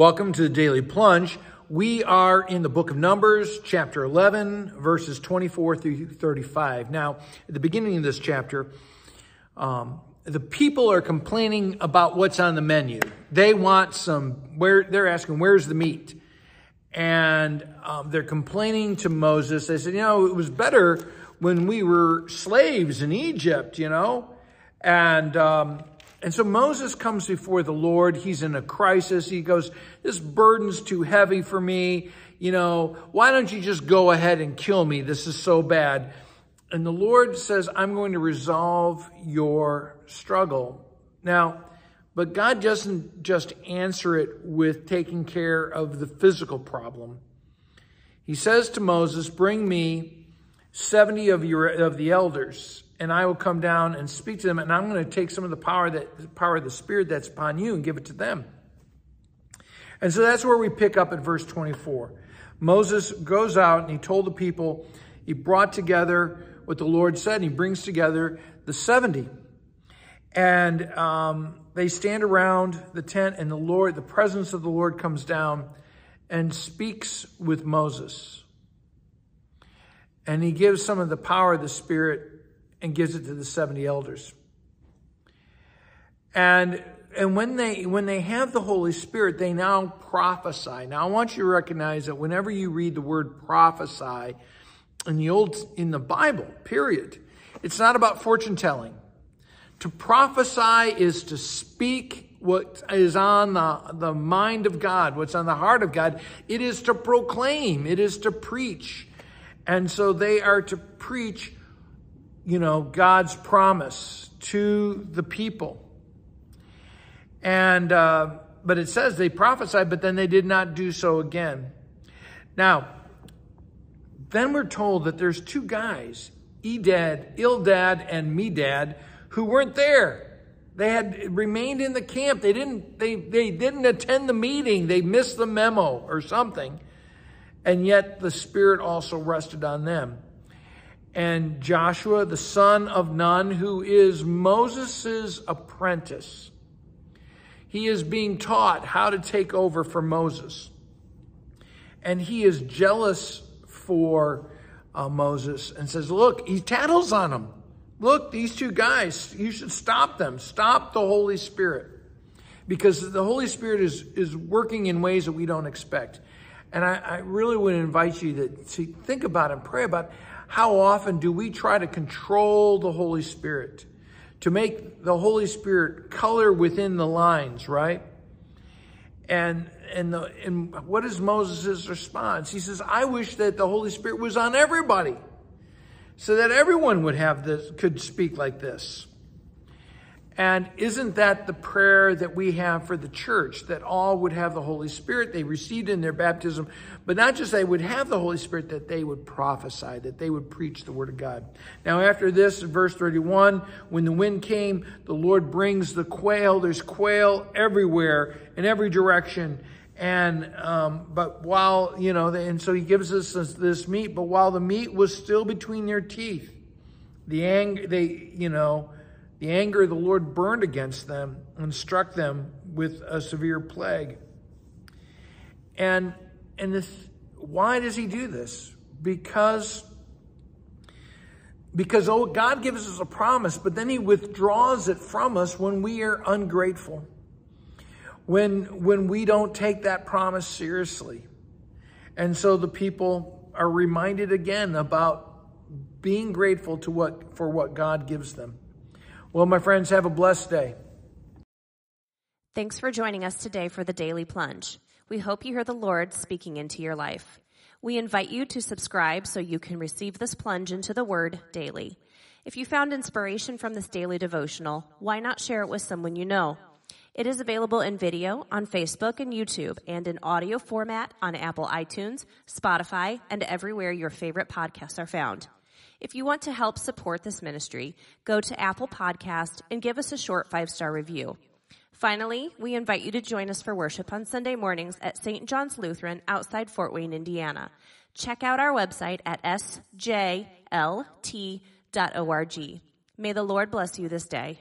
Welcome to the Daily Plunge. We are in the book of Numbers, chapter 11, verses 24 through 35. Now, at the beginning of this chapter, um, the people are complaining about what's on the menu. They want some, where they're asking, where's the meat? And um, they're complaining to Moses. They said, you know, it was better when we were slaves in Egypt, you know? And um, and so Moses comes before the Lord. He's in a crisis. He goes, this burden's too heavy for me. You know, why don't you just go ahead and kill me? This is so bad. And the Lord says, I'm going to resolve your struggle. Now, but God doesn't just answer it with taking care of the physical problem. He says to Moses, bring me 70 of your, of the elders and I will come down and speak to them, and I'm going to take some of the power that the power of the Spirit that's upon you and give it to them. And so that's where we pick up at verse 24. Moses goes out and he told the people, he brought together what the Lord said, and he brings together the 70. And um, they stand around the tent, and the Lord, the presence of the Lord comes down and speaks with Moses. And he gives some of the power of the Spirit and gives it to the 70 elders. And and when they when they have the Holy Spirit, they now prophesy. Now I want you to recognize that whenever you read the word prophesy in the old in the Bible, period, it's not about fortune telling. To prophesy is to speak what is on the, the mind of God, what's on the heart of God. It is to proclaim, it is to preach. And so they are to preach you know, God's promise to the people. And, uh, but it says they prophesied, but then they did not do so again. Now, then we're told that there's two guys, Edad, Eldad, and Medad, who weren't there. They had remained in the camp. They didn't, they, they didn't attend the meeting. They missed the memo or something. And yet the Spirit also rested on them and Joshua, the son of Nun, who is Moses' apprentice. He is being taught how to take over for Moses. And he is jealous for uh, Moses and says, Look, he tattles on him. Look, these two guys, you should stop them. Stop the Holy Spirit. Because the Holy Spirit is, is working in ways that we don't expect. And I, I really would invite you to, to think about and pray about how often do we try to control the Holy Spirit? To make the Holy Spirit color within the lines, right? And and the and what is Moses' response? He says, I wish that the Holy Spirit was on everybody. So that everyone would have this could speak like this. And isn't that the prayer that we have for the church, that all would have the Holy Spirit? They received in their baptism, but not just they would have the Holy Spirit, that they would prophesy, that they would preach the word of God. Now, after this, verse 31, when the wind came, the Lord brings the quail. There's quail everywhere, in every direction. And, um, but while, you know, and so he gives us this, this meat, but while the meat was still between their teeth, the anger, they, you know, the anger of the Lord burned against them and struck them with a severe plague. And, and this, why does he do this? Because, because oh, God gives us a promise, but then he withdraws it from us when we are ungrateful. When, when we don't take that promise seriously. And so the people are reminded again about being grateful to what, for what God gives them. Well, my friends, have a blessed day. Thanks for joining us today for the Daily Plunge. We hope you hear the Lord speaking into your life. We invite you to subscribe so you can receive this plunge into the Word daily. If you found inspiration from this daily devotional, why not share it with someone you know? It is available in video on Facebook and YouTube and in audio format on Apple iTunes, Spotify, and everywhere your favorite podcasts are found. If you want to help support this ministry, go to Apple Podcast and give us a short five-star review. Finally, we invite you to join us for worship on Sunday mornings at St. John's Lutheran outside Fort Wayne, Indiana. Check out our website at sjlt.org. May the Lord bless you this day.